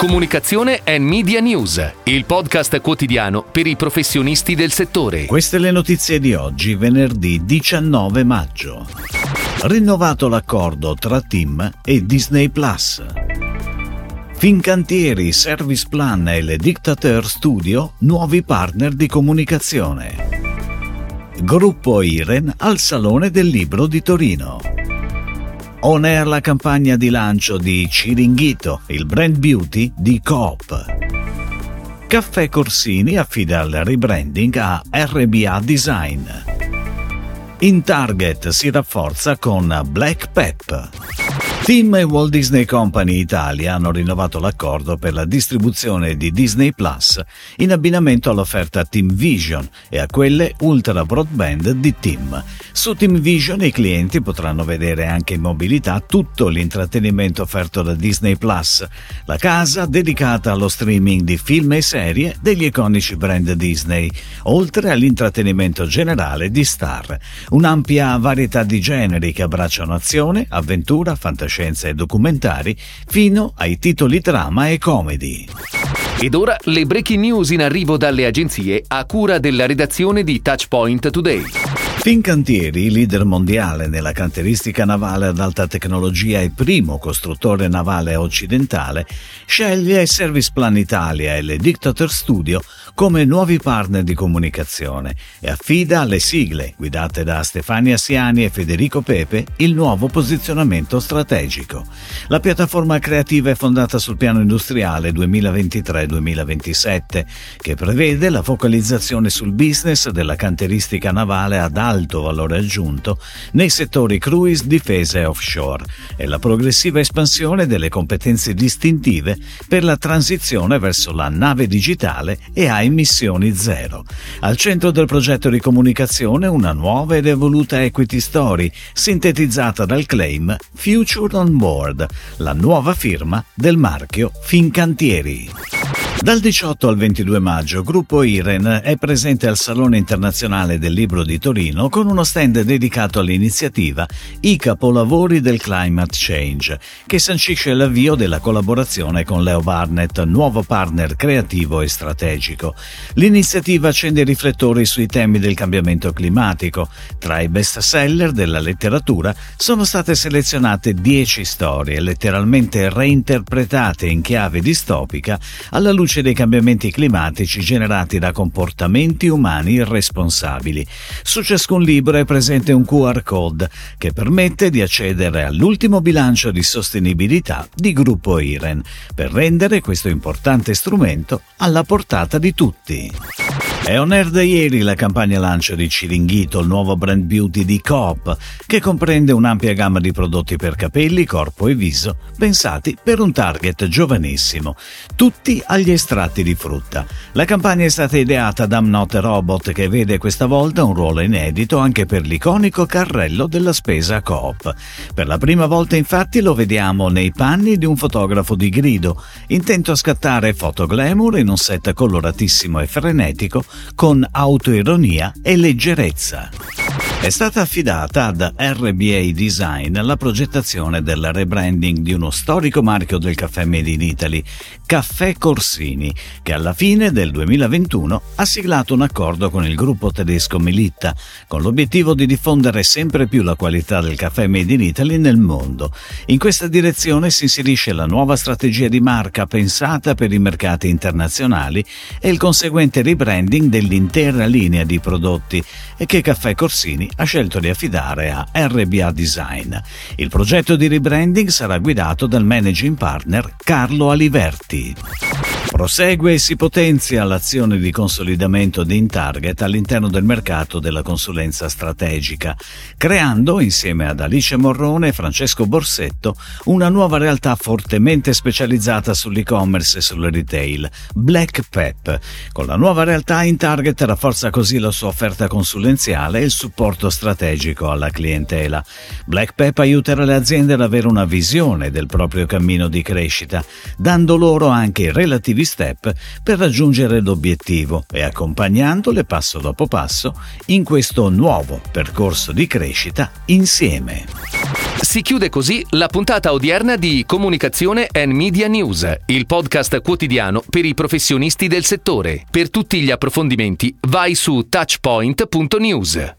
Comunicazione e Media News, il podcast quotidiano per i professionisti del settore. Queste le notizie di oggi, venerdì 19 maggio. Rinnovato l'accordo tra Team e Disney Plus. Fincantieri, Service Plan e le Dictateur Studio, nuovi partner di comunicazione. Gruppo Iren al Salone del Libro di Torino. On air la campagna di lancio di Ciringhito, il brand beauty di Coop. Caffè Corsini affida il rebranding a RBA Design. In Target si rafforza con Black Pep. Team e Walt Disney Company Italia hanno rinnovato l'accordo per la distribuzione di Disney Plus in abbinamento all'offerta Team Vision e a quelle Ultra Broadband di Team. Su Team Vision i clienti potranno vedere anche in mobilità tutto l'intrattenimento offerto da Disney Plus, la casa dedicata allo streaming di film e serie degli iconici brand Disney, oltre all'intrattenimento generale di Star. Un'ampia varietà di generi che abbracciano azione, avventura, fantascienza fantascienza e documentari fino ai titoli drama e comedy. Ed ora le breaking news in arrivo dalle agenzie a cura della redazione di Touchpoint Today. Fincantieri, leader mondiale nella canteristica navale ad alta tecnologia e primo costruttore navale occidentale, sceglie Service Plan Italia e le Dictator Studio come nuovi partner di comunicazione e affida alle sigle, guidate da Stefania Siani e Federico Pepe, il nuovo posizionamento strategico. La piattaforma creativa è fondata sul piano industriale 2023-2027, che prevede la focalizzazione sul business della canteristica navale ad alto valore aggiunto nei settori cruise, difesa e offshore e la progressiva espansione delle competenze distintive per la transizione verso la nave digitale e emissioni zero. Al centro del progetto di comunicazione una nuova ed evoluta equity story sintetizzata dal claim Future on Board, la nuova firma del marchio Fincantieri. Dal 18 al 22 maggio, Gruppo Iren è presente al Salone Internazionale del Libro di Torino con uno stand dedicato all'iniziativa I capolavori del climate change, che sancisce l'avvio della collaborazione con Leo Barnett, nuovo partner creativo e strategico. L'iniziativa accende i riflettori sui temi del cambiamento climatico. Tra i best seller della letteratura sono state selezionate 10 storie, letteralmente reinterpretate in chiave distopica alla luce luce dei cambiamenti climatici generati da comportamenti umani irresponsabili. Su ciascun libro è presente un QR code che permette di accedere all'ultimo bilancio di sostenibilità di Gruppo IREN per rendere questo importante strumento alla portata di tutti. È on air da ieri la campagna lancio di Ciringhito, il nuovo brand beauty di Coop, che comprende un'ampia gamma di prodotti per capelli, corpo e viso, pensati per un target giovanissimo, tutti agli estratti di frutta. La campagna è stata ideata da Amnot Robot, che vede questa volta un ruolo inedito anche per l'iconico carrello della spesa Coop. Per la prima volta infatti lo vediamo nei panni di un fotografo di grido, intento a scattare foto glamour in un set coloratissimo e frenetico con autoironia e leggerezza. È stata affidata ad RBA Design la progettazione del rebranding di uno storico marchio del caffè Made in Italy, Caffè Corsini, che alla fine del 2021 ha siglato un accordo con il gruppo tedesco Melitta, con l'obiettivo di diffondere sempre più la qualità del caffè Made in Italy nel mondo. In questa direzione si inserisce la nuova strategia di marca pensata per i mercati internazionali e il conseguente rebranding dell'intera linea di prodotti e che Caffè Corsini ha scelto di affidare a RBA Design. Il progetto di rebranding sarà guidato dal managing partner Carlo Aliverti. Prosegue e si potenzia l'azione di consolidamento di InTarget all'interno del mercato della consulenza strategica, creando, insieme ad Alice Morrone e Francesco Borsetto, una nuova realtà fortemente specializzata sull'e-commerce e sul retail, Black Pep. Con la nuova realtà InTarget rafforza così la sua offerta consulenziale e il supporto strategico alla clientela. Black Pep aiuterà le aziende ad avere una visione del proprio cammino di crescita, dando loro anche i relativi step per raggiungere l'obiettivo e accompagnandole passo dopo passo in questo nuovo percorso di crescita insieme. Si chiude così la puntata odierna di Comunicazione and Media News, il podcast quotidiano per i professionisti del settore. Per tutti gli approfondimenti vai su touchpoint.news.